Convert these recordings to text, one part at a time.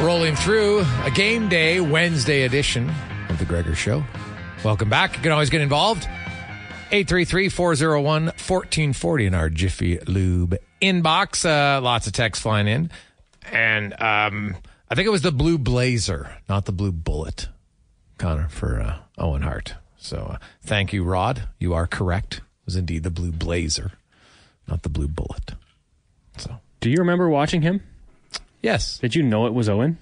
Rolling through a game day Wednesday edition of the Gregor Show. Welcome back. You can always get involved. 833-401-1440 in our Jiffy Lube inbox. Uh, lots of text flying in. And um, I think it was the blue blazer, not the blue bullet, Connor, for uh, Owen Hart. So uh, thank you, Rod. You are correct. It was indeed the blue blazer, not the blue bullet. So, Do you remember watching him? Yes. Did you know it was Owen?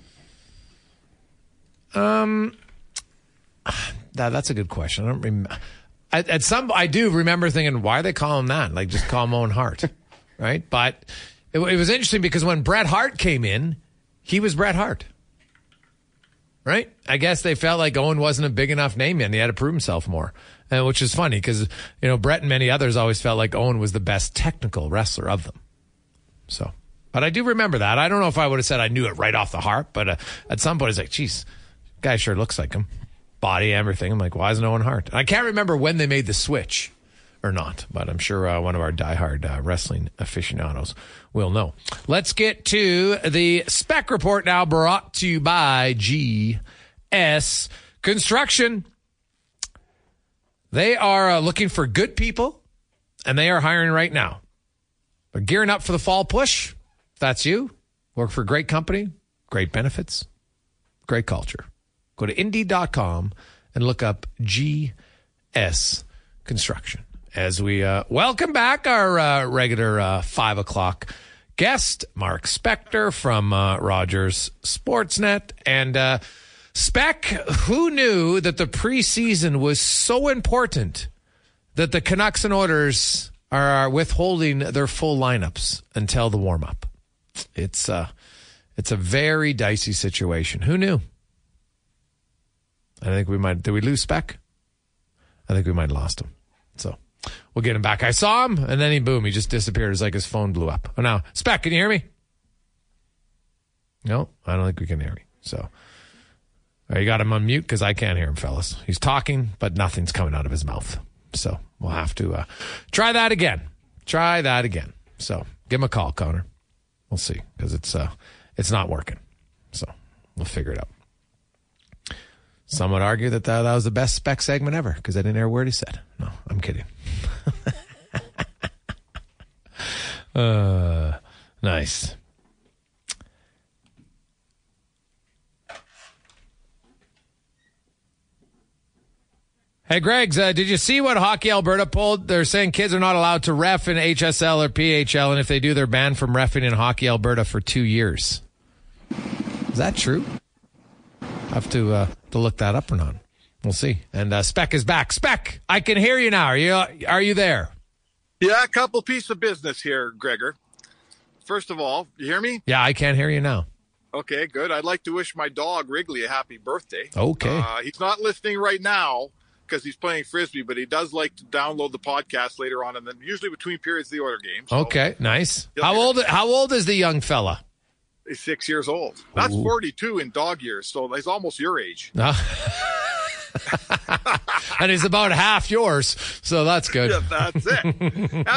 Um, that, that's a good question. I don't remember. At, at some, I do remember thinking, why they call him that? Like, just call him Owen Hart, right? But it, it was interesting because when Bret Hart came in, he was Bret Hart, right? I guess they felt like Owen wasn't a big enough name yet, and he had to prove himself more, and which is funny because you know Bret and many others always felt like Owen was the best technical wrestler of them. So, but I do remember that. I don't know if I would have said I knew it right off the heart, but uh, at some point it's like, geez, guy sure looks like him, body, everything. I'm like, why isn't Owen Hart? And I can't remember when they made the switch or not, but I'm sure uh, one of our diehard uh, wrestling aficionados will know. Let's get to the spec report now, brought to you by GS Construction. They are uh, looking for good people, and they are hiring right now. They're gearing up for the fall push. That's you, work for a great company, great benefits, great culture. Go to Indeed.com and look up GS Construction. As we uh, welcome back our uh, regular uh, five o'clock guest, Mark Spector from uh, Rogers Sportsnet. And uh, Spec, who knew that the preseason was so important that the Canucks and Oilers are withholding their full lineups until the warm up? It's uh, it's a very dicey situation. Who knew? I think we might. Did we lose Spec? I think we might have lost him. So we'll get him back. I saw him, and then he boom, he just disappeared. It's like his phone blew up. Oh, now Spec, can you hear me? No, I don't think we can hear me. So you got him on mute because I can't hear him, fellas. He's talking, but nothing's coming out of his mouth. So we'll have to uh, try that again. Try that again. So give him a call, Connor. We'll see because it's uh, it's not working. So we'll figure it out. Some would argue that that, that was the best spec segment ever because I didn't hear a word he said. No, I'm kidding. uh, nice. Hey, Greg's, uh, did you see what Hockey Alberta pulled? They're saying kids are not allowed to ref in HSL or PHL, and if they do, they're banned from refing in Hockey Alberta for two years. Is that true? have to uh, to look that up or not. We'll see. And uh, Spec is back. Spec, I can hear you now. Are you are you there? Yeah, a couple piece of business here, Gregor. First of all, you hear me? Yeah, I can't hear you now. Okay, good. I'd like to wish my dog Wrigley a happy birthday. Okay. Uh, he's not listening right now because he's playing frisbee, but he does like to download the podcast later on, and then usually between periods of the Oiler games. So Okay, nice. How old how old is the young fella? He's six years old. That's Ooh. 42 in dog years, so he's almost your age. Uh, and he's about half yours, so that's good. Yeah, that's it.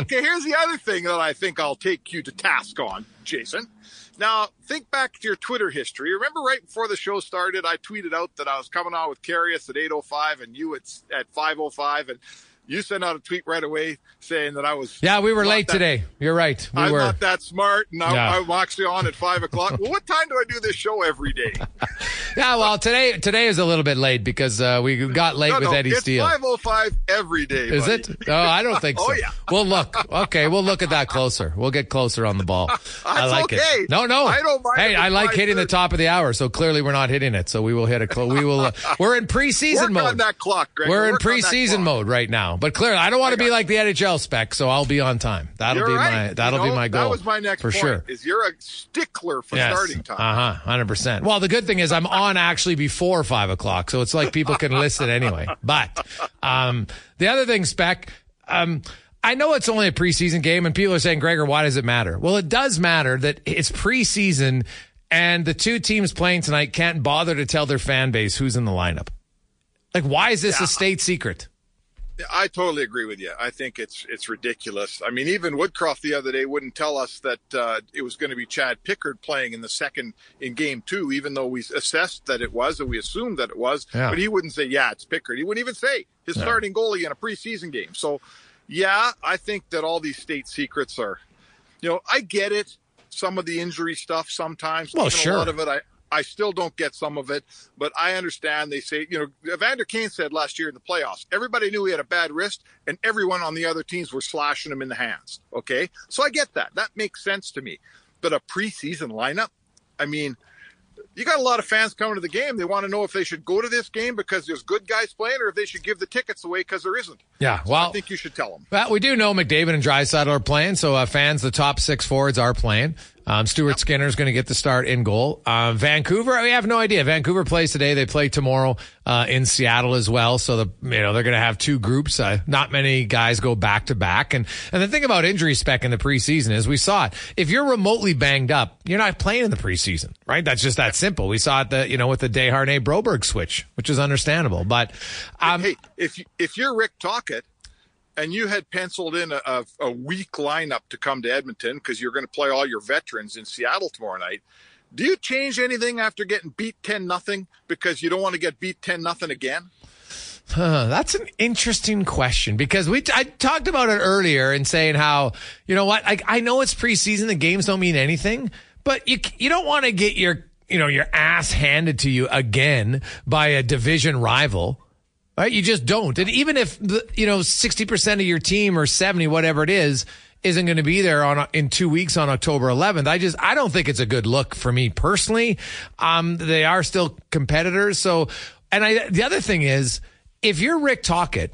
okay, here's the other thing that I think I'll take you to task on, Jason. Now, think back to your Twitter history. Remember right before the show started, I tweeted out that I was coming on with Carius at 8.05 and you at, at 5.05, and you sent out a tweet right away saying that I was... Yeah, we were late that- today. You're right. We I'm were. not that smart, and I, Yeah. I'm actually on at 5 o'clock. well, what time do I do this show every day? Yeah, well, today today is a little bit late because uh, we got late No, with no, Eddie it's Steele. 5.05 every day, Is buddy. it? Oh, I don't think so. Oh, yeah. We'll look. Okay, we'll look at that closer. We'll get closer on the ball. I like okay. it. No, no. I don't mind Hey, I like hitting the top of the hour, so clearly we're not hitting it. So we will hit a. Clo- we will. Uh, we're in preseason Work mode. on that clock, Greg. We're in Work that preseason mode right now, but clearly I don't want to be like the NHL spec, so I'll be on time. That'll You're be right. my that'll You know, be my goal. That was my next for point, sure. Is you're a stickler for starting time. Uh huh. Hundred percent. Well, the good thing is I'm on actually before five o'clock, so it's like people can listen anyway. But um, the other thing, spec. Um, I know it's only a preseason game, and people are saying, Gregor, why does it matter? Well, it does matter that it's preseason, and the two teams playing tonight can't bother to tell their fan base who's in the lineup. Like, why is this a state secret? I totally agree with you. I think it's it's ridiculous. I mean, even Woodcroft the other day wouldn't tell us that uh, it was going to be Chad Pickard playing in the second in game two, even though we assessed that it was and we assumed that it was. Yeah. But he wouldn't say, "Yeah, it's Pickard." He wouldn't even say his starting goalie in a preseason game. So, yeah, I think that all these state secrets are, you know, I get it. Some of the injury stuff sometimes. Well, sure. A lot of it, I. I still don't get some of it, but I understand. They say, you know, Evander Kane said last year in the playoffs, everybody knew he had a bad wrist, and everyone on the other teams were slashing him in the hands. Okay, so I get that. That makes sense to me. But a preseason lineup, I mean, you got a lot of fans coming to the game. They want to know if they should go to this game because there's good guys playing, or if they should give the tickets away because there isn't. Yeah, So well, I think you should tell them. Well, we do know McDavid and Draisaitl are playing, so uh, fans, the top six forwards are playing. Um, Stuart Skinner is going to get the start in goal. Uh, Vancouver, we have no idea. Vancouver plays today. They play tomorrow uh, in Seattle as well. So the you know they're going to have two groups. Uh, not many guys go back to back. And and the thing about injury spec in the preseason is we saw it. If you're remotely banged up, you're not playing in the preseason, right? That's just that simple. We saw it the you know with the Desharnais Broberg switch, which is understandable. But um, hey, if you, if you're Rick Tocchet and you had penciled in a, a, weak lineup to come to Edmonton because you're going to play all your veterans in Seattle tomorrow night, do you change anything after getting beat ten nothing because you don't want to get beat ten nothing again? Huh, that's an interesting question because we I talked about it earlier and saying how you know what I I know it's preseason the games don't mean anything but you you don't want to get your you know your ass handed to you again by a division rival right you just don't and even if the, you know 60% of your team or 70 whatever it is isn't going to be there on in two weeks on October 11th. I just I don't think it's a good look for me personally. Um, they are still competitors, so and I the other thing is if you're Rick Tocchet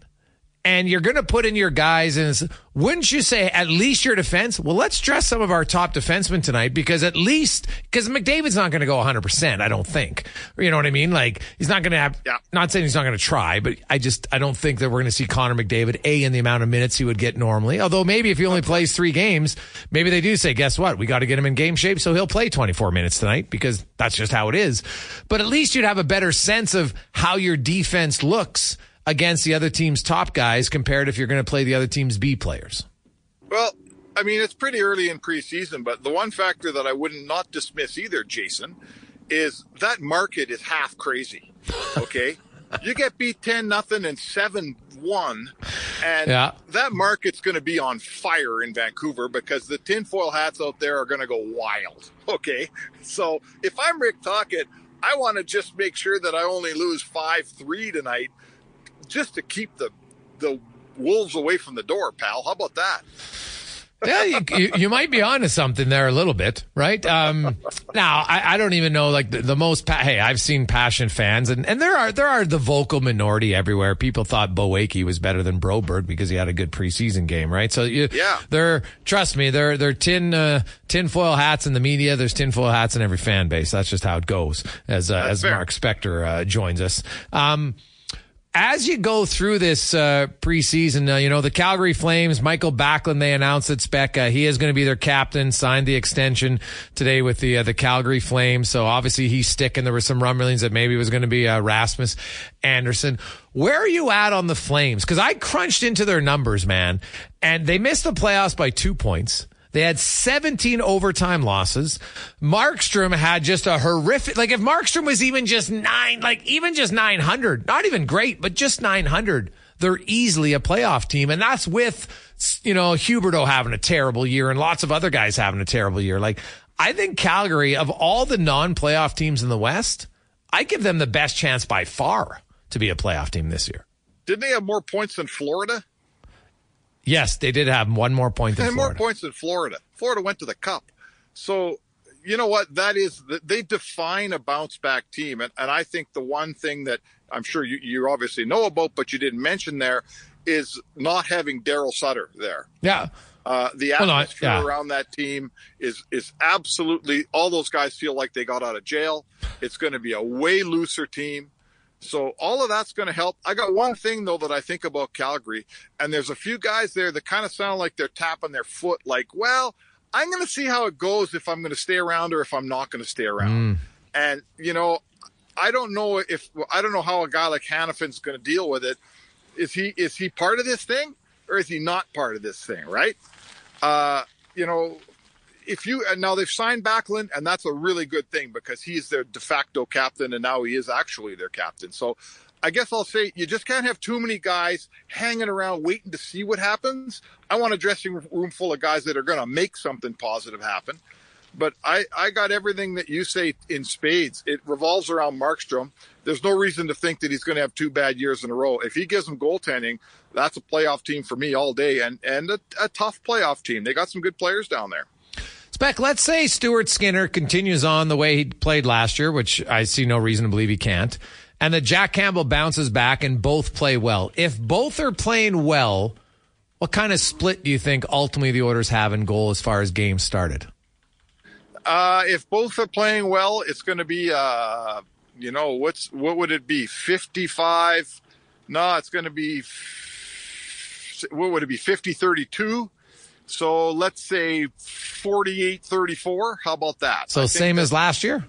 and you're going to put in your guys and wouldn't you say at least your defense? Well, let's dress some of our top defensemen tonight because at least because McDavid's not going to go 100%, I don't think. You know what I mean? Like he's not going to have Yeah. not saying he's not going to try, but I just I don't think that we're going to see Connor McDavid a in the amount of minutes he would get normally. Although maybe if he only plays 3 games, maybe they do say, "Guess what? We got to get him in game shape so he'll play 24 minutes tonight because that's just how it is." But at least you'd have a better sense of how your defense looks against the other team's top guys compared if you're going to play the other team's B players. Well, I mean, it's pretty early in preseason, but the one factor that I wouldn't not dismiss either, Jason, is that market is half crazy. Okay. you get beat 10 nothing and 7 1, and Yeah. that market's going to be on fire in Vancouver because the tinfoil hats out there are going to go wild. Okay. So if I'm Rick Tocchet, I want to just make sure that I only lose 5 3 tonight just to keep the, the Wolves away from the door, pal. How about that? yeah, you, you, you, might be onto something there a little bit, right? Um, now, I, I, don't even know like the, the most. Pa- hey, I've seen passion fans, and, and there are there are the vocal minority everywhere. People thought Beau was better than Broberg because he had a good preseason game, right? So you, yeah, they're trust me, they're they're tin uh, tinfoil hats in the media. There's tinfoil hats in every fan base. That's just how it goes. As uh, as fair. Mark Spector uh, joins us. Um, as you go through this uh, preseason, uh, you know, the Calgary Flames, Mikael Backlund, they announced that Spec, uh, he is going to be their captain, signed the extension today with the uh, the Calgary Flames. So obviously he's sticking. There were some rumblings that maybe it was going to be uh, Rasmus Andersson. Where are you at on the Flames? Because I crunched into their numbers, man, and they missed the playoffs by two points. They had 17 overtime losses. Markstrom had just a horrific, like if Markstrom was even just nine, like even just 900, not even great, but just 900, they're easily a playoff team. And that's with, you know, Huberdeau having a terrible year and lots of other guys having a terrible year. Like I think Calgary of all the non-playoff teams in the West, I give them the best chance by far to be a playoff team this year. Didn't they have more points than Florida? Yes, they did have one more point than and Florida. more points than Florida. Florida went to the Cup. So, you know what? That is, they define a bounce back team. And, and I think the one thing that I'm sure you, you obviously know about, but you didn't mention there is not having Daryl Sutter there. Yeah. Uh, the atmosphere well, yeah. around that team is is absolutely all those guys feel like they got out of jail. It's going to be a way looser team. So all of that's going to help. I got one thing though that I think about Calgary, and there's a few guys there that kind of sound like they're tapping their foot, like, well, I'm going to see how it goes if I'm going to stay around or if I'm not going to stay around. Mm. And you know, I don't know if I don't know how a guy like Hanifin's going to deal with it. Is he is he part of this thing or is he not part of this thing? Right? Uh, you know, if you and now they've signed Backlund, and that's a really good thing because he's their de facto captain, and now he is actually their captain. So I guess I'll say you just can't have too many guys hanging around waiting to see what happens. I want a dressing room full of guys that are going to make something positive happen. But I, I got everything that you say in spades. It revolves around Markstrom. There's no reason to think that he's going to have two bad years in a row. If he gives them goaltending, that's a playoff team for me all day and, and a, a tough playoff team. They got some good players down there. Spec, let's say Stuart Skinner continues on the way he played last year, which I see no reason to believe he can't, and that Jack Campbell bounces back and both play well. If both are playing well, what kind of split do you think ultimately the Oilers have in goal as far as games started? Uh, if both are playing well, it's going to be, uh, you know, what's what would it be? Fifty-five? No, it's going to be. What would it be? 50 32 so let's say 48 34. How about that? So same as last year?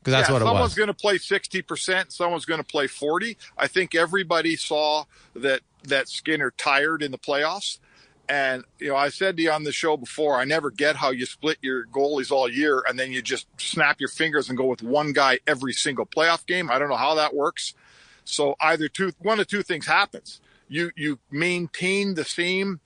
Because that's yeah, what it was. Someone's going to play 60%, someone's going to play 40. I think everybody saw that that Skinner tired in the playoffs. And, you know, I said to you on the show before, I never get how you split your goalies all year and then you just snap your fingers and go with one guy every single playoff game. I don't know how that works. So either two, one of two things happens. You, you maintain the same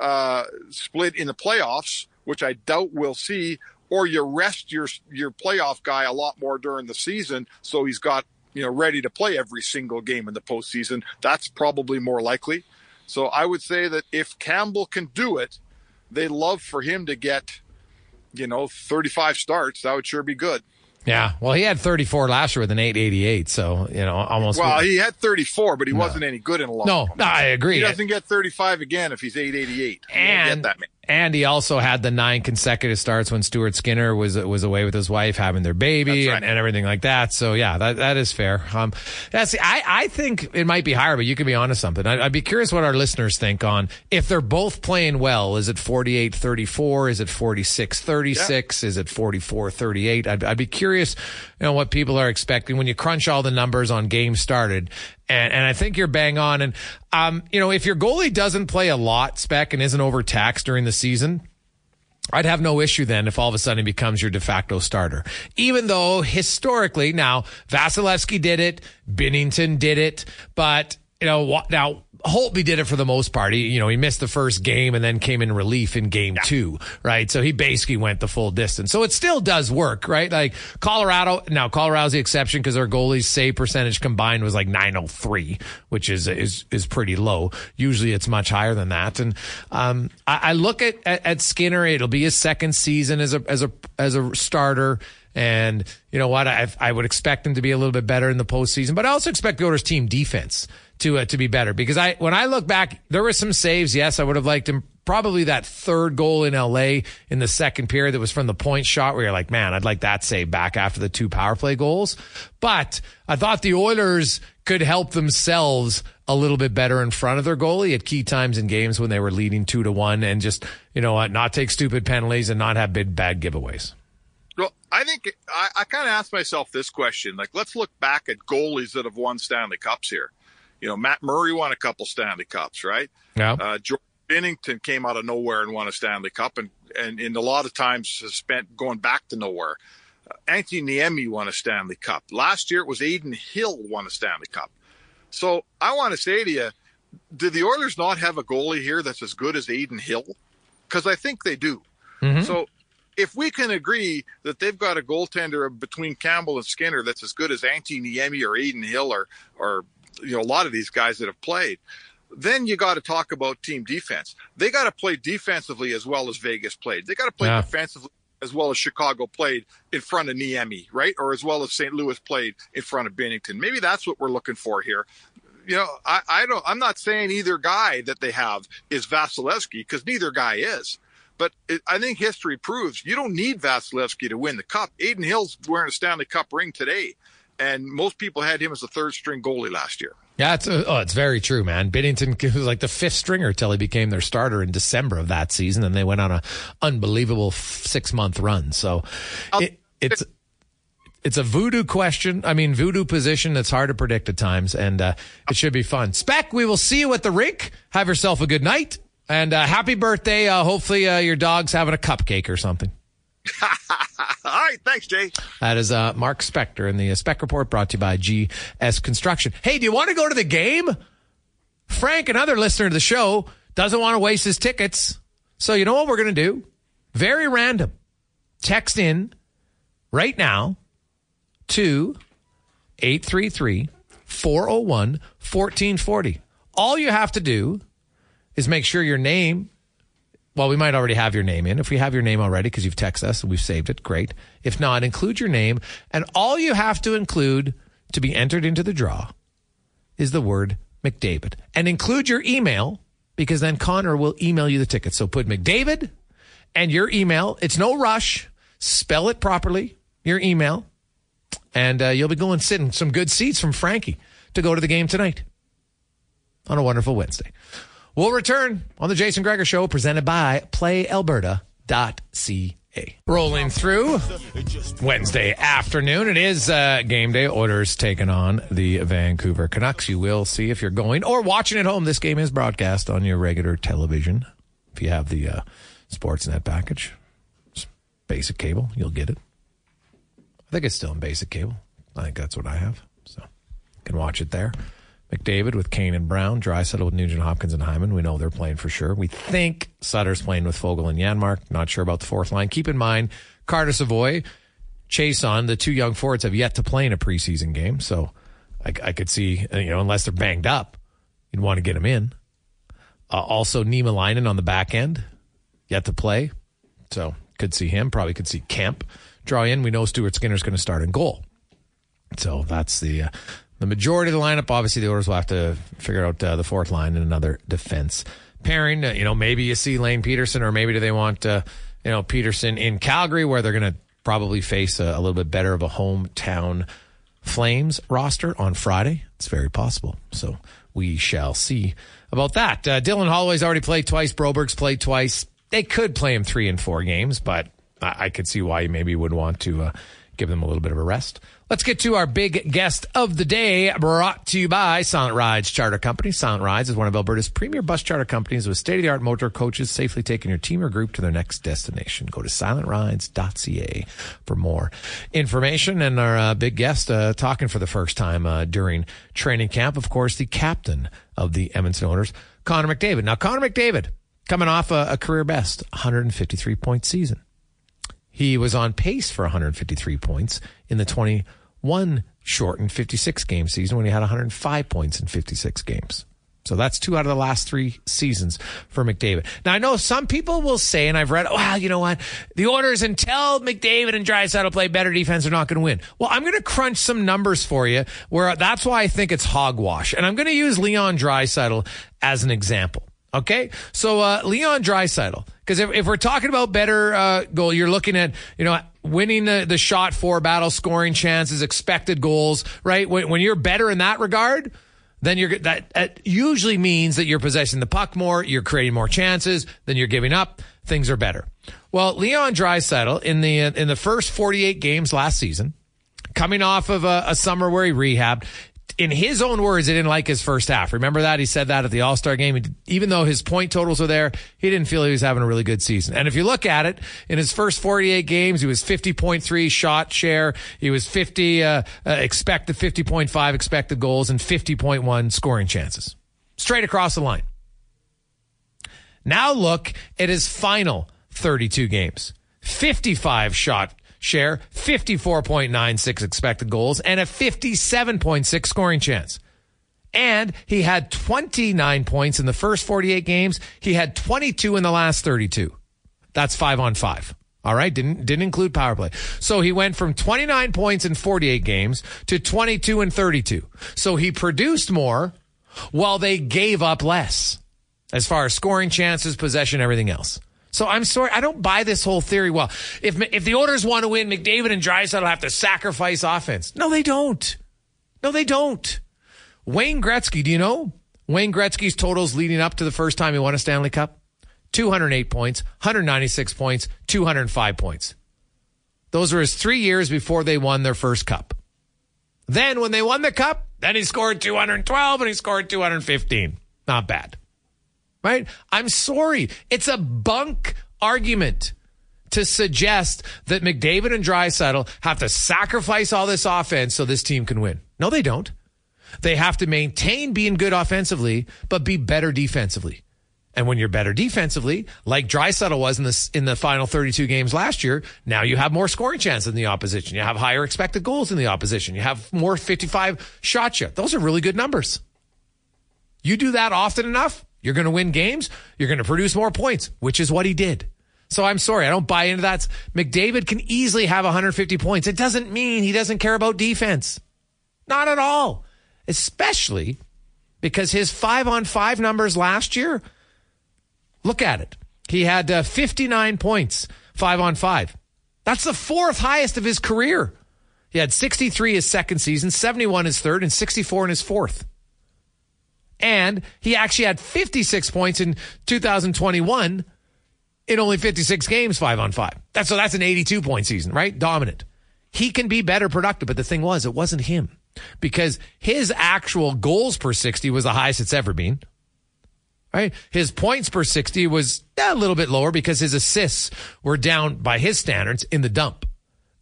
uh, split in the playoffs, which I doubt we'll see, or you rest your your playoff guy a lot more during the season, so he's got you know ready to play every single game in the postseason. That's probably more likely. So I would say that if Campbell can do it, they love for him to get, you know, 35 starts. That would sure be good. Yeah, well, he had 34 last year with an 888, so you know almost. Well, he had 34, but he no. wasn't any good in a long. No, no, I agree. He doesn't get 35 again if he's 888. And and he also had the nine consecutive starts when Stuart Skinner was was away with his wife having their baby right. and, and, everything like that. So yeah, that that is fair. Um, that's I I think it might be higher, but you can be honest something. I, would be curious what our listeners think on if they're both playing well. Is it 48-34? Is it 46-36? Yeah. Is it 44-38? I'd, I'd be curious, you know, what people are expecting when you crunch all the numbers on games started. And, and I think you're bang on. And, um, you know, if your goalie doesn't play a lot, spec, and isn't overtaxed during the season, I'd have no issue then if all of a sudden he becomes your de facto starter. Even though historically, now Vasilevskiy did it, Binnington did it, but you know now Holtby did it for the most part. He, you know, he missed the first game and then came in relief in game two, right? So he basically went the full distance. So it still does work, right? Like Colorado, now Colorado's the exception because their goalies save percentage combined was like 903, which is, is, is pretty low. Usually it's much higher than that. And, um, I, I look at, at, at Skinner. It'll be his second season as a, as a, as a starter. And you know what? I, I would expect him to be a little bit better in the postseason, but I also expect the Oilers team defense to uh, to be better because I when I look back, there were some saves. Yes, I would have liked him. Probably that third goal in LA in the second period that was from the point shot where you're like, man, I'd like that save back after the two power play goals. But I thought the Oilers could help themselves a little bit better in front of their goalie at key times in games when they were leading two to one and just, you know, not take stupid penalties and not have big bad giveaways. Well, I think I, I kind of asked myself this question. Like, let's look back at goalies that have won Stanley Cups here. You know, Matt Murray won a couple Stanley Cups, right? Yeah. Uh, George Binnington came out of nowhere and won a Stanley Cup, and and in a lot of times spent going back to nowhere. Uh, Antti Niemi won a Stanley Cup last year. It was Adin Hill won a Stanley Cup. So I want to say to you, did the Oilers not have a goalie here that's as good as Adin Hill? Because I think they do. Mm-hmm. So if we can agree that they've got a goaltender between Campbell and Skinner that's as good as Antti Niemi or Adin Hill or or you know a lot of these guys that have played, then you got to talk about team defense. They got to play defensively as well as Vegas played. They got to play Yeah. defensively as well as Chicago played in front of Niemi, right? Or as well as St. Louis played in front of Binnington. Maybe that's what we're looking for here. You know, I, I don't. I'm not saying either guy that they have is Vasilevskiy because neither guy is. But it, I think history proves you don't need Vasilevskiy to win the cup. Adin Hill's wearing a Stanley Cup ring today, and most people had him as a third string goalie last year. Yeah, it's, uh, oh, it's very true, man. Binnington was like the fifth stringer till he became their starter in December of that season, and they went on a unbelievable six month run. So it, it's it's a voodoo question. I mean, voodoo position that's hard to predict at times, and uh, it should be fun. Spec, we will see you at the rink. Have yourself a good night, and uh, happy birthday. Uh, hopefully, uh, your dog's having a cupcake or something. All right, thanks, Jay. That is uh, Mark Spector in the uh, Spec Report brought to you by GS Construction. Hey, do you want to go to the game? Frank, another listener to the show, doesn't want to waste his tickets. So you know what we're going to do? Very random. Text in right now to 833 401 1440. All you have to do is make sure your name well, we might already have your name in. If we have your name already because you've texted us and we've saved it, great. If not, include your name. And all you have to include to be entered into the draw is the word McDavid. And include your email because then Connor will email you the ticket. So put McDavid and your email. It's no rush. Spell it properly, your email. And uh, you'll be going sitting some good seats from Frankie to go to the game tonight on a wonderful Wednesday. We'll return on the Jason Gregor Show, presented by PlayAlberta.ca. Rolling through Wednesday afternoon. It is uh, game day. Oilers taken on the Vancouver Canucks. You will see if you're going or watching at home. This game is broadcast on your regular television. If you have the uh, Sportsnet package, basic cable, you'll get it. I think it's still in basic cable. I think that's what I have. So you can watch it there. McDavid with Kane and Brown, Dry Draisaitl with Nugent Hopkins and Hyman. We know they're playing for sure. We think Sutter's playing with Foegele and Janmark. Not sure about the fourth line. Keep in mind, Carter Savoie, Chase on, the two young forwards have yet to play in a preseason game. So I, I could see, you know, unless they're banged up, you'd want to get them in. Uh, also, Niemelainen on the back end, yet to play. So could see him. Probably could see Kemp draw in. We know Stuart Skinner's going to start in goal. So that's the uh, the majority of the lineup. Obviously, the Oilers will have to figure out uh, the fourth line and another defense pairing. Uh, you know, maybe you see Lane Pederson, or maybe do they want uh, you know Pederson in Calgary, where they're going to probably face a, a little bit better of a hometown Flames roster on Friday. It's very possible. So we shall see about that. Uh, Dylan Holloway's already played twice. Broberg's played twice. They could play him three and four games, but I, I could see why you maybe would want to uh, give them a little bit of a rest. Let's get to our big guest of the day, brought to you by Silent Rides Charter Company. Silent Rides is one of Alberta's premier bus charter companies with state of the art motor coaches safely taking your team or group to their next destination. Go to silentrides.ca for more information. And our uh, big guest uh, talking for the first time uh, during training camp, of course, the captain of the Edmonton Oilers, Connor McDavid. Now, Connor McDavid coming off a, a career best 153 point season. He was on pace for 153 points in the 21 shortened 56 game season when he had 105 points in 56 games. So that's two out of the last three seasons for McDavid. Now I know some people will say, and I've read, well, you know what? The Oilers until McDavid and Draisaitl play better defense are not going to win. Well, I'm going to crunch some numbers for you where that's why I think it's hogwash. And I'm going to use Leon Draisaitl as an example. Okay. So, uh, Leon Draisaitl, because if, if we're talking about better, uh, goal, you're looking at, you know, winning the, the shot for battle, scoring chances, expected goals, right? When, when you're better in that regard, then you're that, that usually means that you're possessing the puck more, you're creating more chances, then you're giving up. Things are better. Well, Leon Draisaitl in the in the first 48 games last season, coming off of a, a summer where he rehabbed, in his own words, he didn't like his first half. Remember that? He said that at the All Star game. Even though his point totals were there, he didn't feel he was having a really good season. And if you look at it, in his first 48 games, he was 50.3 shot share. He was 50, uh, uh, expected 50.5 expected goals and 50.1 scoring chances. Straight across the line. Now look at his final 32 games. 55 shot share, 54.96 expected goals, and a 57.6 scoring chance. And he had 29 points in the first 48 games. He had 22 in the last 32. That's five on five. All right. Didn't, didn't include power play. So he went from 29 points in 48 games to 22 and 32. So he produced more while they gave up less as far as scoring chances, possession, everything else. So I'm sorry, I don't buy this whole theory. Well, if if the Oilers want to win, McDavid and Draisaitl have to sacrifice offense. No, they don't. No, they don't. Wayne Gretzky, do you know Wayne Gretzky's totals leading up to the first time he won a Stanley Cup? 208 points, 196 points, 205 points. Those were his three years before they won their first cup. Then when they won the cup, then he scored 212 and he scored 215. Not bad right? I'm sorry. It's a bunk argument to suggest that McDavid and Draisaitl have to sacrifice all this offense so this team can win. No, they don't. They have to maintain being good offensively, but be better defensively. And when you're better defensively, like Draisaitl was in the in the final 32 games last year, now you have more scoring chance than the opposition. You have higher expected goals than the opposition. You have more 55 shot share. Those are really good numbers. You do that often enough, you're going to win games. You're going to produce more points, which is what he did. So I'm sorry. I don't buy into that. McDavid can easily have 150 points. It doesn't mean he doesn't care about defense. Not at all. Especially because his five on five numbers last year, look at it. He had uh, 59 points, five on five. That's the fourth highest of his career. He had 63 his second season, 71 his third, and 64 in his fourth. And he actually had 56 points in 2021 in only 56 games, five on five. That's so that's an 82 point season, right? Dominant. He can be better productive, but the thing was, it wasn't him because his actual goals per 60 was the highest it's ever been. Right? His points per 60 was a little bit lower because his assists were down by his standards in the dump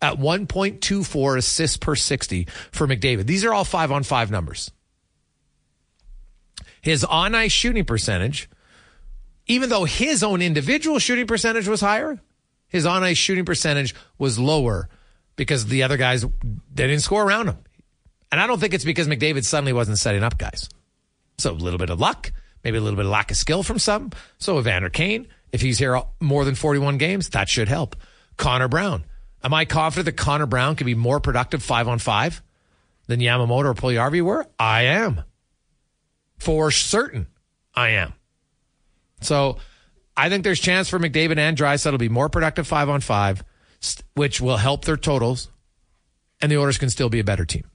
at 1.24 assists per 60 for McDavid. These are all five on five numbers. His on ice shooting percentage, even though his own individual shooting percentage was higher, his on ice shooting percentage was lower because the other guys they didn't score around him. And I don't think it's because McDavid suddenly wasn't setting up guys. So a little bit of luck, maybe a little bit of lack of skill from some. So Evander Kane, if he's here more than 41 games, that should help. Connor Brown. Am I confident that Connor Brown can be more productive five on five than Yamamoto or Puljujarvi were? I am. For certain, I am. So I think there's chance for McDavid and Draisaitl to be more productive five on five, which will help their totals, and the Oilers can still be a better team.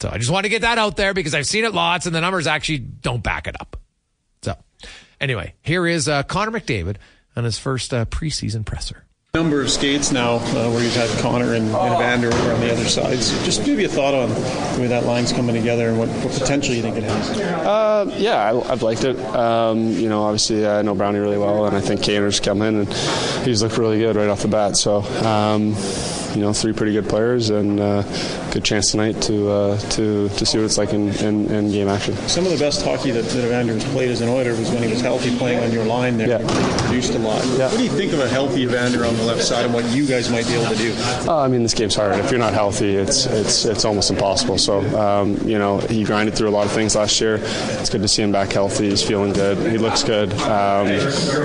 So I just want to get that out there because I've seen it lots, and the numbers actually don't back it up. So anyway, here is uh, Connor McDavid on his first uh, preseason presser. Number of skates now uh, where you've had Connor and, and Evander over on the other side. So just maybe a thought on the way that line's coming together and what, what potential you think it has. Uh, yeah, I, have liked it. Um, you know, obviously I know Brownie really well, and I think Kaner's come in and he's looked really good right off the bat. So. Um, you know, three pretty good players, and uh, good chance tonight to uh, to to see what it's like in, in, in, game action. Some of the best hockey that, that Evander has played as an Oiler was when he was healthy, playing on your line there. Yeah. He produced a lot. Yeah. What do you think of a healthy Evander on the left side, and what you guys might be able to do? Uh, I mean, this game's hard. If you're not healthy, it's it's it's almost impossible. So, um, you know, he grinded through a lot of things last year. It's good to see him back healthy. He's feeling good. He looks good. Um,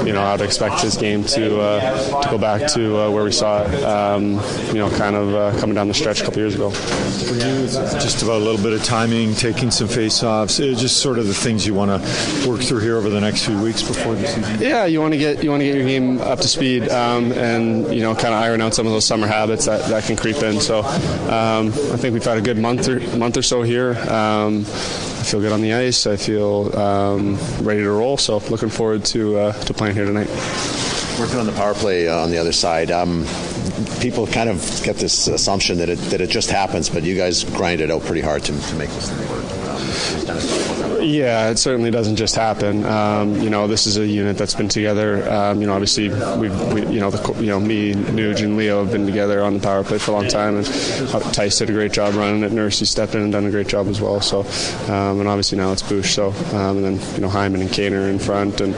you know, I'd expect his game to uh, to go back to uh, where we saw it. Um, you know, kind of uh, coming down the stretch a couple years ago. For you, just about a little bit of timing, taking some face-offs, just sort of the things you want to work through here over the next few weeks before the season. Yeah, you want to get you want to get your game up to speed, um, and you know, kind of iron out some of those summer habits that, that can creep in. So, um, I think we've had a good month or month or so here. Um, I feel good on the ice. I feel um, ready to roll. So, looking forward to uh, to playing here tonight. Working on the power play uh, on the other side. Um, people kind of get this assumption that it that it just happens, but you guys grind it out pretty hard to, to make this thing work. Um, yeah, it certainly doesn't just happen. Um, you know, this is a unit that's been together. Um, you know, obviously, we've, we, you know, the, you know, me, Nuge, and Leo have been together on the power play for a long time, and Tice did a great job running it. Nursey stepped in and done a great job as well. So, um, and obviously now it's Bush. So, um, and then you know Hyman and Kaner in front, and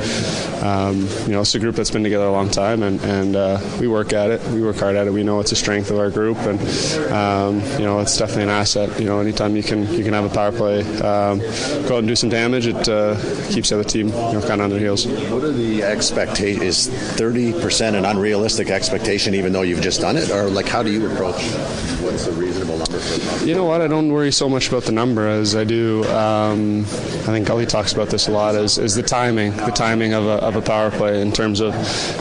um, you know it's a group that's been together a long time, and and uh, we work at it. We work hard at it. We know it's a strength of our group, and um, you know it's definitely an asset. You know, anytime you can you can have a power play, go and do some damage, it uh, keeps the other team you know, kind of on their heels. What are the expectations? Is 30% an unrealistic expectation even though you've just done it? Or like how do you approach what's a reasonable You know what? I don't worry so much about the number as I do. Um, I think Gully talks about this a lot. Is, is the timing, the timing of a, of a power play in terms of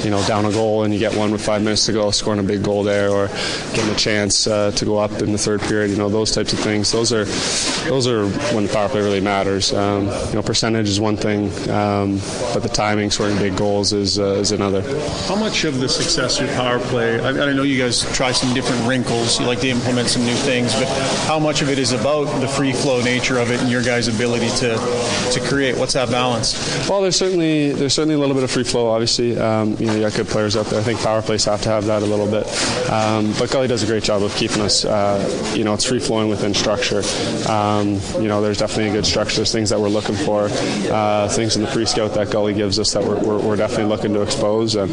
you know down a goal and you get one with five minutes to go, scoring a big goal there, or getting a chance uh, to go up in the third period. You know those types of things. Those are those are when the power play really matters. Um, you know percentage is one thing, um, but the timing, scoring big goals is uh, is another. How much of the success of power play? I, I know you guys try some different wrinkles. You like to implement some new things, but how much of it is about the free flow nature of it and your guys' ability to to create? What's that balance? Well, there's certainly there's certainly a little bit of free flow. Obviously, um, you know you got good players out there. I think power plays have to have that a little bit. Um, but Gully does a great job of keeping us. Uh, you know, it's free flowing within structure. Um, you know, there's definitely a good structure. There's things that we're looking for, uh, things in the pre-scout that Gully gives us that we're, we're, we're definitely looking to expose. And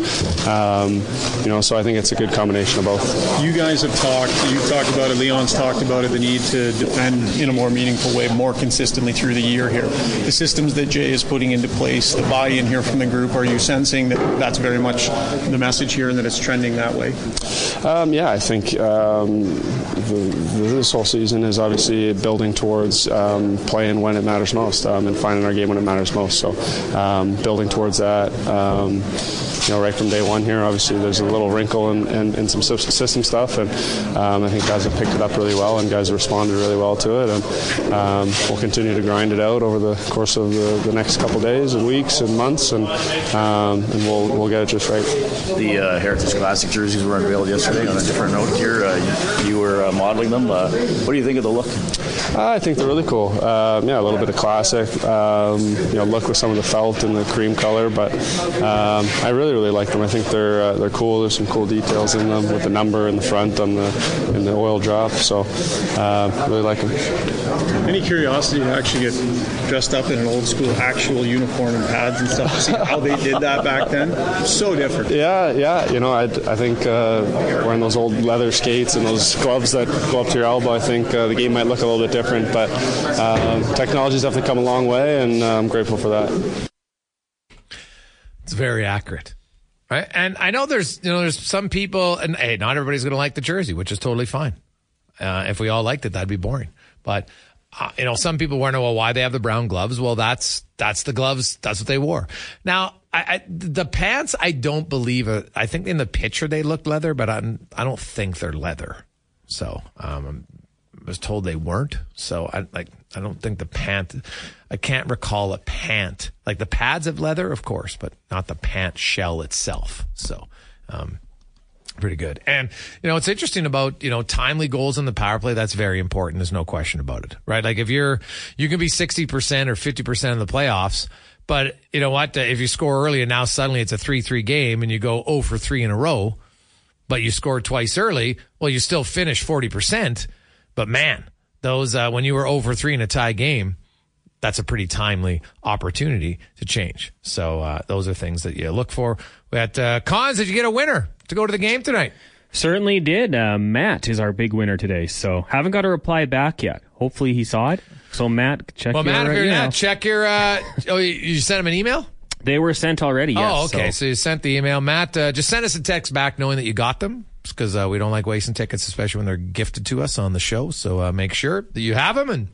um, you know, so I think it's a good combination of both. You guys have talked. You've talked about it. Leon's talked about it. The need to defend in a more meaningful way, more consistently through the year here. The systems that Jay is putting into place, the buy-in here from the group. Are you sensing that that's very much the message here and that it's trending that way? Um, yeah, I think um, the, this whole season is obviously building towards um, playing when it matters most um, and finding our game when it matters most. So um, building towards that um, you know, right from day one here. Obviously, there's a little wrinkle in, in, in some system stuff, and I think guys have picked it up really well, and guys responded really well to it, and um, we'll continue to grind it out over the course of the, the next couple days and weeks and months, and um, and we'll we'll get it just right. The uh, Heritage Classic jerseys were unveiled yesterday. On a different note here, uh, you, you, were uh, modeling them. Uh, what do you think of the look? I think they're really cool. Um, yeah, a little bit of classic, um, you know, look with some of the felt and the cream color, but um, I really really like them. I think they're uh, they're cool. There's some cool details in them with the number in the front on the in the oil drop. So uh, really like them. Any curiosity to actually get dressed up in an old school actual uniform and pads and stuff? to See how they did that back then. So different. Yeah, yeah. You know, I, I think uh, wearing those old leather skates and those gloves that go up to your elbow, I think uh, the game might look a little bit different. But uh, technology's definitely come a long way, and uh, I'm grateful for that. It's very accurate. Right. And I know there's, you know, there's some people, and hey, not everybody's going to like the jersey, which is totally fine. Uh, if we all liked it, that'd be boring. But, uh, you know, some people want to know well, why they have the brown gloves. Well, that's, that's the gloves. That's what they wore. Now, I, I, the pants, I don't believe, uh, I think in the picture they looked leather, but I, I don't think they're leather. So, um, I was told they weren't. So I like, I don't think the pant, I can't recall a pant. Like the pads of leather, of course, but not the pant shell itself. So, um, Pretty good. And, you know, it's interesting about, you know, timely goals in the power play. That's very important. There's no question about it, right? Like if you're, you can be 60% or 50% in the playoffs, but you know what? If you score early and now suddenly it's a 3-3 game and you go 0 for 3 in a row, but you scored twice early, well, you still finish 40%. But man, those, uh, when you were over 3 in a tie game, that's a pretty timely opportunity to change. So, uh, those are things that you look for. Had, uh, Cons, did you get a winner to go to the game tonight? Certainly did. Uh, Matt is our big winner today. So haven't got a reply back yet. Hopefully he saw it. So Matt, check Well, your, Matt, if uh, you're you not, check your, uh, oh, you, you sent him an email? They were sent already. Yes, oh, okay. So. So. you sent the email. Matt, uh, just send us a text back knowing that you got them because uh, we don't like wasting tickets, especially when they're gifted to us on the show. So uh, make sure that you have them and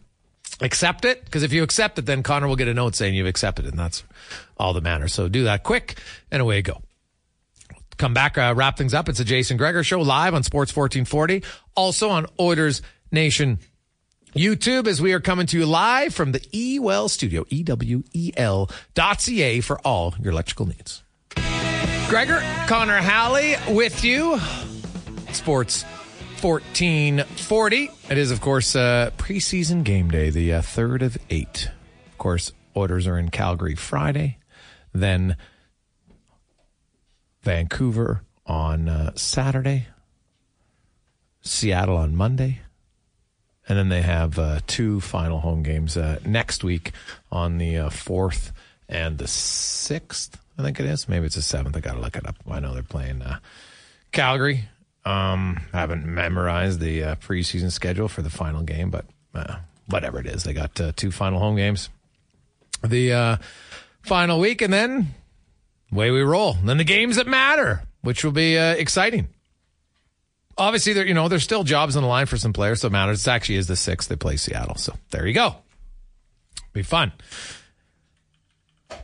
accept it because if you accept it, then Connor will get a note saying you've accepted it, and that's all that matters. So do that quick, and away you go. Come back, uh, wrap things up. It's a Jason Gregor show live on Sports 1440, also on Oilers Nation YouTube as we are coming to you live from the eWell studio, E-W-E-L dot C-A for all your electrical needs. Gregor, Connor Halley with you. Sports 1440. It is, of course, uh, preseason game day, the uh, third of eight. Of course, Oilers are in Calgary Friday, then Vancouver on uh, Saturday, Seattle on Monday, and then they have uh, two final home games uh, next week on the uh, 4th and the 6th, I think it is. Maybe it's the 7th. I got to look it up. I know they're playing uh, Calgary. Um, I haven't memorized the uh, preseason schedule for the final game, but uh, whatever it is, they got uh, two final home games the uh, final week, and then away we roll. And then the games that matter, which will be uh, exciting. Obviously, there you know there's still jobs on the line for some players, so it matters. It actually is the sixth. They play Seattle, so there you go. Be fun.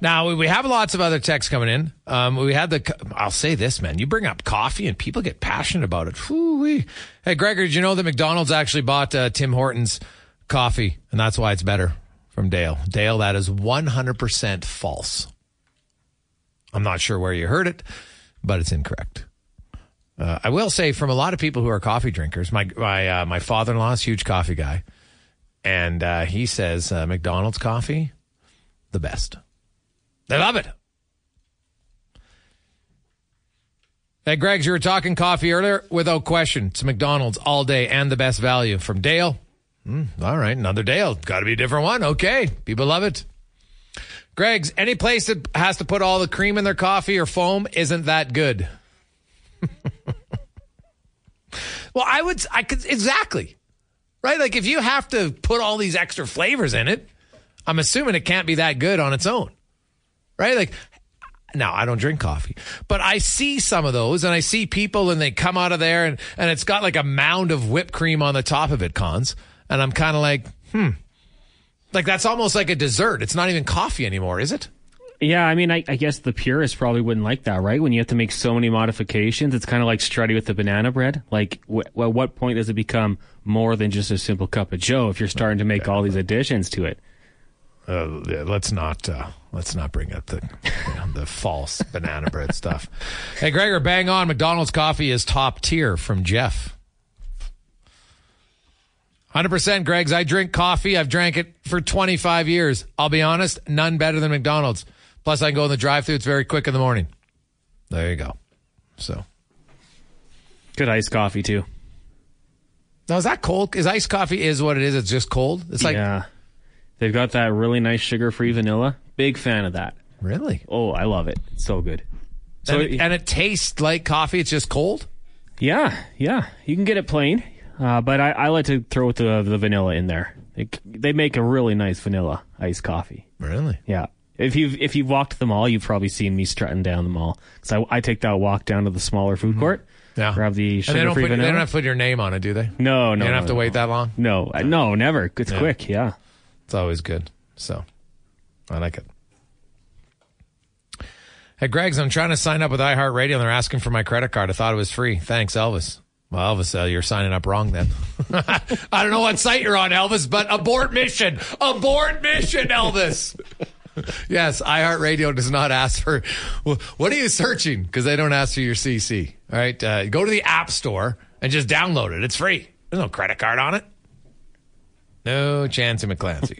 Now we- have lots of other texts coming in. Um, we had the. I'll say this, man. You bring up coffee and people get passionate about it. Whew-wee. Hey, Gregor, did you know that McDonald's actually bought uh, Tim Hortons coffee, and that's why it's better from Dale. Dale, that is 100% false. I'm not sure where you heard it, but it's incorrect. Uh, I will say, from a lot of people who are coffee drinkers, my my uh, my father in law is huge coffee guy, and uh, he says uh, McDonald's coffee, the best. They love it. Hey, Greggs, you were talking coffee earlier. Without question, it's McDonald's all day and the best value from Dale. Hmm, all right, another Dale. Got to be a different one. Okay, people love it. Greg's, any place that has to put all the cream in their coffee or foam isn't that good. well, I would, I could, exactly. Right? Like if you have to put all these extra flavors in it, I'm assuming it can't be that good on its own. Right? Like, now I don't drink coffee, but I see some of those and I see people and they come out of there and, and it's got like a mound of whipped cream on the top of it, cons. And I'm kind of like, hmm. Like that's almost like a dessert. It's not even coffee anymore, is it? Yeah, I mean, I, I guess the purists probably wouldn't like that, right? When you have to make so many modifications, it's kind of like Strutty with the banana bread. Like, at what point does it become more than just a simple cup of Joe if you're starting to make all these additions to it? Uh, yeah, let's not uh, let's not bring up the you know, the false banana bread stuff. Hey, Gregor, bang on. McDonald's coffee is top tier from Jeff. Hundred percent, Greg's. I drink coffee. I've drank it for twenty five years. I'll be honest, none better than McDonald's. Plus, I can go in the drive-through. It's very quick in the morning. There you go. So Good iced coffee too. now is that cold? Is iced coffee is what it is? It's just cold. It's like yeah, they've got that really nice sugar-free vanilla. Big fan of that. really, Oh, I love it. It's so good. So and, it, and it tastes like coffee. It's just cold. yeah, yeah, you can get it plain, uh, but I, I like to throw the the vanilla in there. They, they make a really nice vanilla iced coffee. Really? Yeah. If you've if you've walked the mall, you've probably seen me strutting down the mall. So I, I take that walk down to the smaller food court. Yeah. Grab the And they don't, sugar-free put, they don't have to put your name on it, do they? no, no, you don't no, have to no. wait that long. No, uh, no, never. It's Yeah. quick. Yeah. It's always good. So I like it. Hey, Greg's, I'm trying to sign up with iHeartRadio and they're asking for my credit card. I thought it was free. Thanks, Elvis. Well, Elvis, uh, you're signing up wrong then. I don't know what site you're on, Elvis, but abort mission. Abort mission, Elvis. yes, iHeartRadio does not ask for. What are you searching? Because they don't ask for your CC. All right, uh, go to the App Store and just download it. It's free. There's no credit card on it. No chance in McClancy.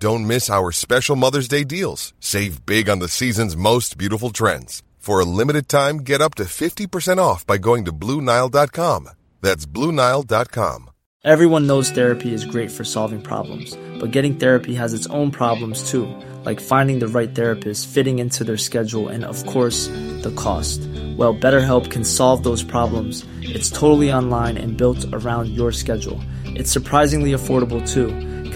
Don't miss our special Mother's Day deals. Save big on the season's most beautiful trends. For a limited time, get up to 50% off by going to Bluenile.com. That's Bluenile.com. Everyone knows therapy is great for solving problems, but getting therapy has its own problems too, like finding the right therapist, fitting into their schedule, and of course, the cost. Well, BetterHelp can solve those problems. It's totally online and built around your schedule. It's surprisingly affordable too.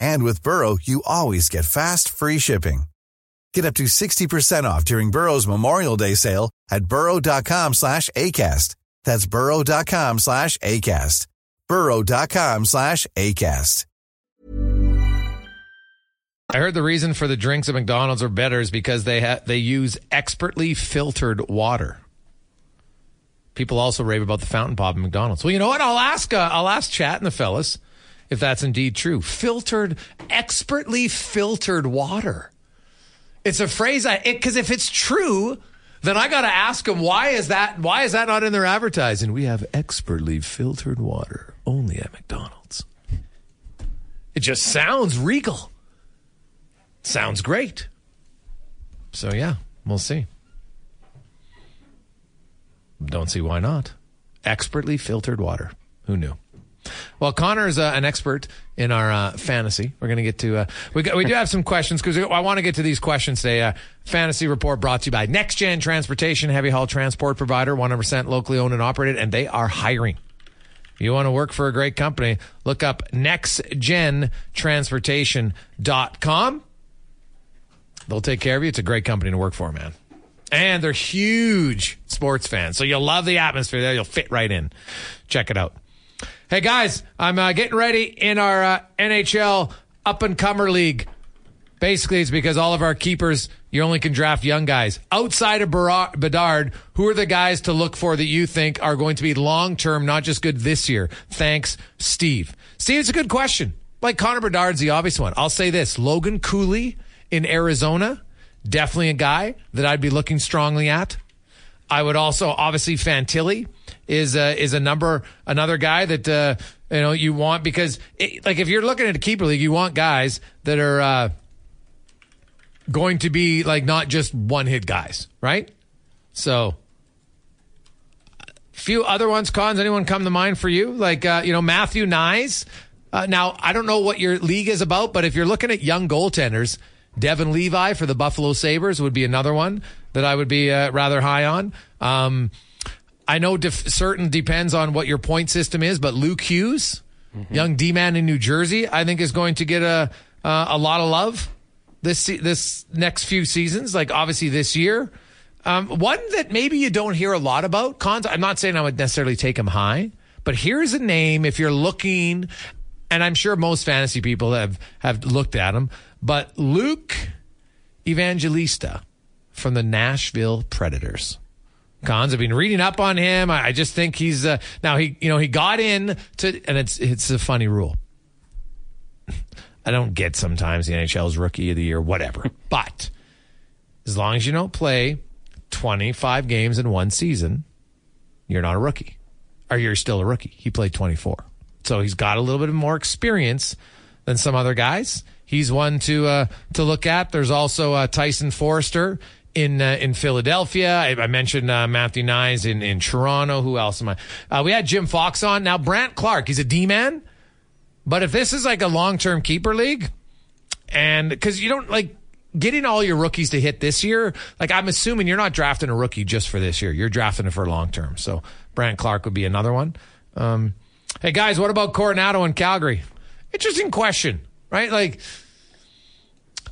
And with Burrow, you always get fast, free shipping. Get up to 60% off during Burrow's Memorial Day sale at burrow.com slash ACAST. That's burrow.com slash ACAST. burrow.com slash ACAST. I heard the reason for the drinks at McDonald's are better is because they ha- they use expertly filtered water. People also rave about the fountain pop at McDonald's. Well, you know what? I'll ask. Uh, I'll ask Chat and the fellas if that's indeed true. Filtered, expertly filtered water. It's a phrase I because if it's true, then I got to ask them why is that? Why is that not in their advertising? We have expertly filtered water only at McDonald's. It just sounds regal. Sounds great. So yeah, we'll see. Don't see why not. Expertly filtered water. Who knew? Well, Connor is uh, an expert in our uh, fantasy. We're going to get to uh, we got, we do have some questions because I want to get to these questions today. Uh, fantasy report brought to you by Next Gen Transportation, heavy haul transport provider, one hundred percent locally owned and operated, and they are hiring. You want to work for a great company? Look up nextgentransportation.com. They'll take care of you. It's a great company to work for, man. And they're huge sports fans. So you'll love the atmosphere there. You'll fit right in. Check it out. Hey, guys, I'm uh, getting ready in our uh, NHL up and comer league. Basically, it's because all of our keepers, you only can draft young guys. Outside of Bedard, who are the guys to look for that you think are going to be long term, not just good this year? Thanks, Steve. Steve, it's a good question. Like Connor Bedard's the obvious one. I'll say this Logan Cooley in Arizona, definitely a guy that I'd be looking strongly at. I would also obviously Fantilli is uh, is a number another guy that uh, you know you want because it, like if you're looking at a keeper league, you want guys that are uh, going to be like not just one hit guys, right? So a few other ones. Cons anyone come to mind for you? Like uh, you know Matthew Knies. Uh, now I don't know what your league is about, but if you're looking at young goaltenders, Devon Levi for the Buffalo Sabres would be another one that I would be uh, rather high on. Um, I know def- certain depends on what your point system is, but Luke Hughes, mm-hmm. young D man in New Jersey, I think is going to get a uh, a lot of love this this next few seasons. Like obviously this year, um, one that maybe you don't hear a lot about. Cons. I'm not saying I would necessarily take him high, but here's a name if you're looking, and I'm sure most fantasy people have have looked at him. But Luke Evangelista from the Nashville Predators. Cons, I've been reading up on him. I, I just think he's uh, now he you know he got in to and it's it's a funny rule. I don't get sometimes the NHL's rookie of the year, whatever. but as long as you don't play 25 games in one season, you're not a rookie. Or you're still a rookie. He played 24. So he's got a little bit more experience than some other guys. He's one to uh, to look at. There's also uh, Tyson Foerster in uh, in Philadelphia. I, I mentioned uh, Matthew Knies in in Toronto. Who else am I? Uh, we had Jim Fox on. Now Brandt Clarke, he's a D man, but if this is like a long term keeper league, and because you don't like getting all your rookies to hit this year, like I'm assuming you're not drafting a rookie just for this year. You're drafting it for long term. So Brandt Clarke would be another one. Um, hey guys, what about Coronato in Calgary? Interesting question, right? Like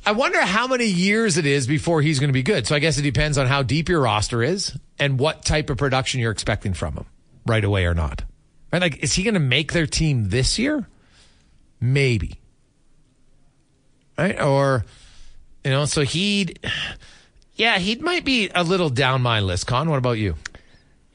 I wonder how many years it is before he's going to be good. So I guess it depends on how deep your roster is and what type of production you're expecting from him right away or not. Right? Like, is he going to make their team this year? Maybe. Right? Or, you know, so he'd, yeah, he might be a little down my list. Con, what about you?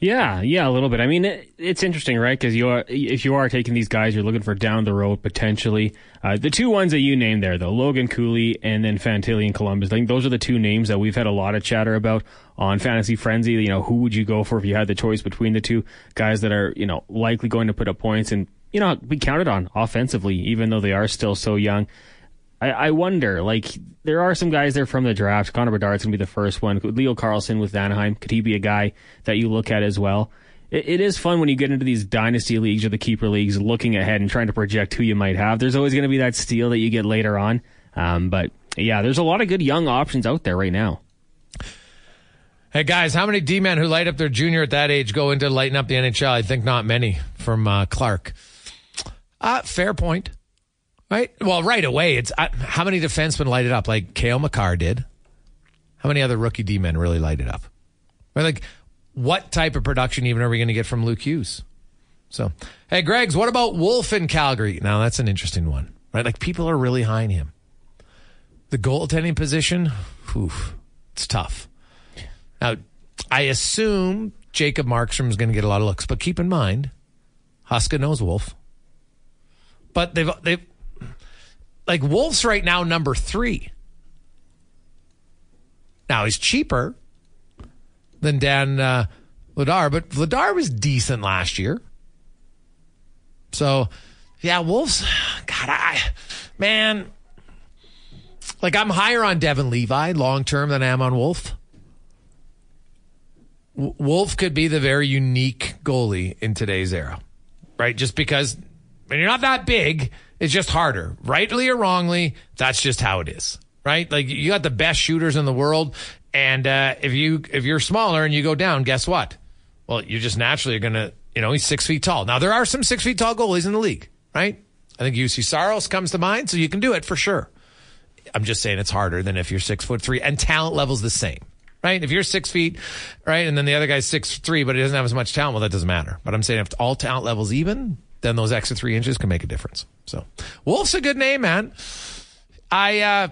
Yeah, yeah, a little bit. I mean, it, it's interesting, right? Because you are, if you are taking these guys, you're looking for down the road potentially. Uh, the two ones that you named there, though, Logan Cooley and then Fantilli and Columbus. I think those are the two names that we've had a lot of chatter about on Fantasy Frenzy. You know, who would you go for if you had the choice between the two guys that are, you know, likely going to put up points and, you know, be counted on offensively, even though they are still so young. I, I wonder, like, there are some guys there from the draft. Connor Bedard's going to be the first one. Leo Carlsson with Anaheim. Could he be a guy that you look at as well? It, it is fun when you get into these dynasty leagues or the keeper leagues, looking ahead and trying to project who you might have. There's always going to be that steal that you get later on. Um, but yeah, there's a lot of good young options out there right now. Hey guys, how many D men who light up their junior at that age go into lighting up the NHL? I think not many from uh, Clark. Uh, fair point. Right? Well, right away, it's uh, how many defensemen light it up? Like Cale Makar did. How many other rookie D men really light it up? Right? Like, what type of production even are we going to get from Luke Hughes? So, hey, Greg's, what about Wolf in Calgary? Now, that's an interesting one, right? Like, people are really high on him. The goaltending position, oof, it's tough. Now, I assume Jacob Markstrom is going to get a lot of looks, but keep in mind, Huska knows Wolf. But they've they've like Wolf's right now number three. Now he's cheaper than Dan uh, Vladar, but Vladar was decent last year. So, yeah, Wolves. God, I man, like I'm higher on Devon Levi long term than I am on Wolf. Wolf could be the very unique goalie in today's era, right? Just because when you're not that big, it's just harder, rightly or wrongly. That's just how it is, right? Like you got the best shooters in the world, and uh, if you if you're smaller and you go down, guess what? Well, you're just naturally are gonna, you know, he's six feet tall. Now there are some six feet tall goalies in the league, right? I think Juuse Saros comes to mind, so you can do it for sure. I'm just saying it's harder than if you're six foot three, and talent level's the same right? If you're six feet, right, and then the other guy's six three, but he doesn't have as much talent, well, that doesn't matter. But I'm saying if all talent levels even, then those extra three inches can make a difference. So Wolf's a good name, man. I uh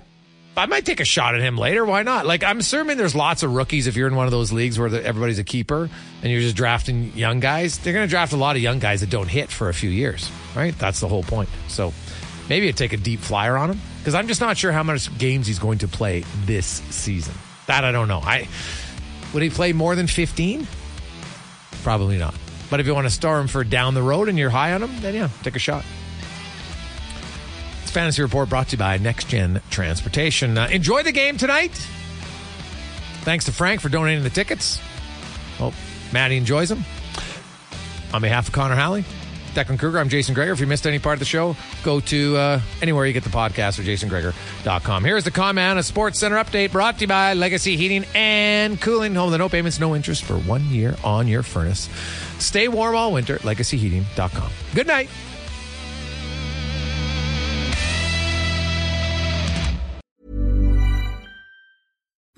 I might take a shot at him later. Why not? Like I'm assuming there's lots of rookies. If you're in one of those leagues where the, everybody's a keeper and you're just drafting young guys, they're going to draft a lot of young guys that don't hit for a few years, right? That's the whole point. So maybe i take a deep flyer on him because I'm just not sure how much games he's going to play this season. That I don't know. I would he play more than 15? Probably not. But if you want to store him for down the road and you're high on him, then yeah, take a shot. It's Fantasy Report brought to you by Next Gen Transportation. Uh, enjoy the game tonight. Thanks to Frank for donating the tickets. Hope Maddie enjoys them. On behalf of Connor Halley, Declan Kruger, I'm Jason Gregor. If you missed any part of the show, go to uh, anywhere you get the podcast or jasongregor.com. Here's the Common a Sports Center update brought to you by Legacy Heating and Cooling. Home with no payments, no interest for one year on your furnace. Stay warm all winter. LegacyHeating.com. Good night.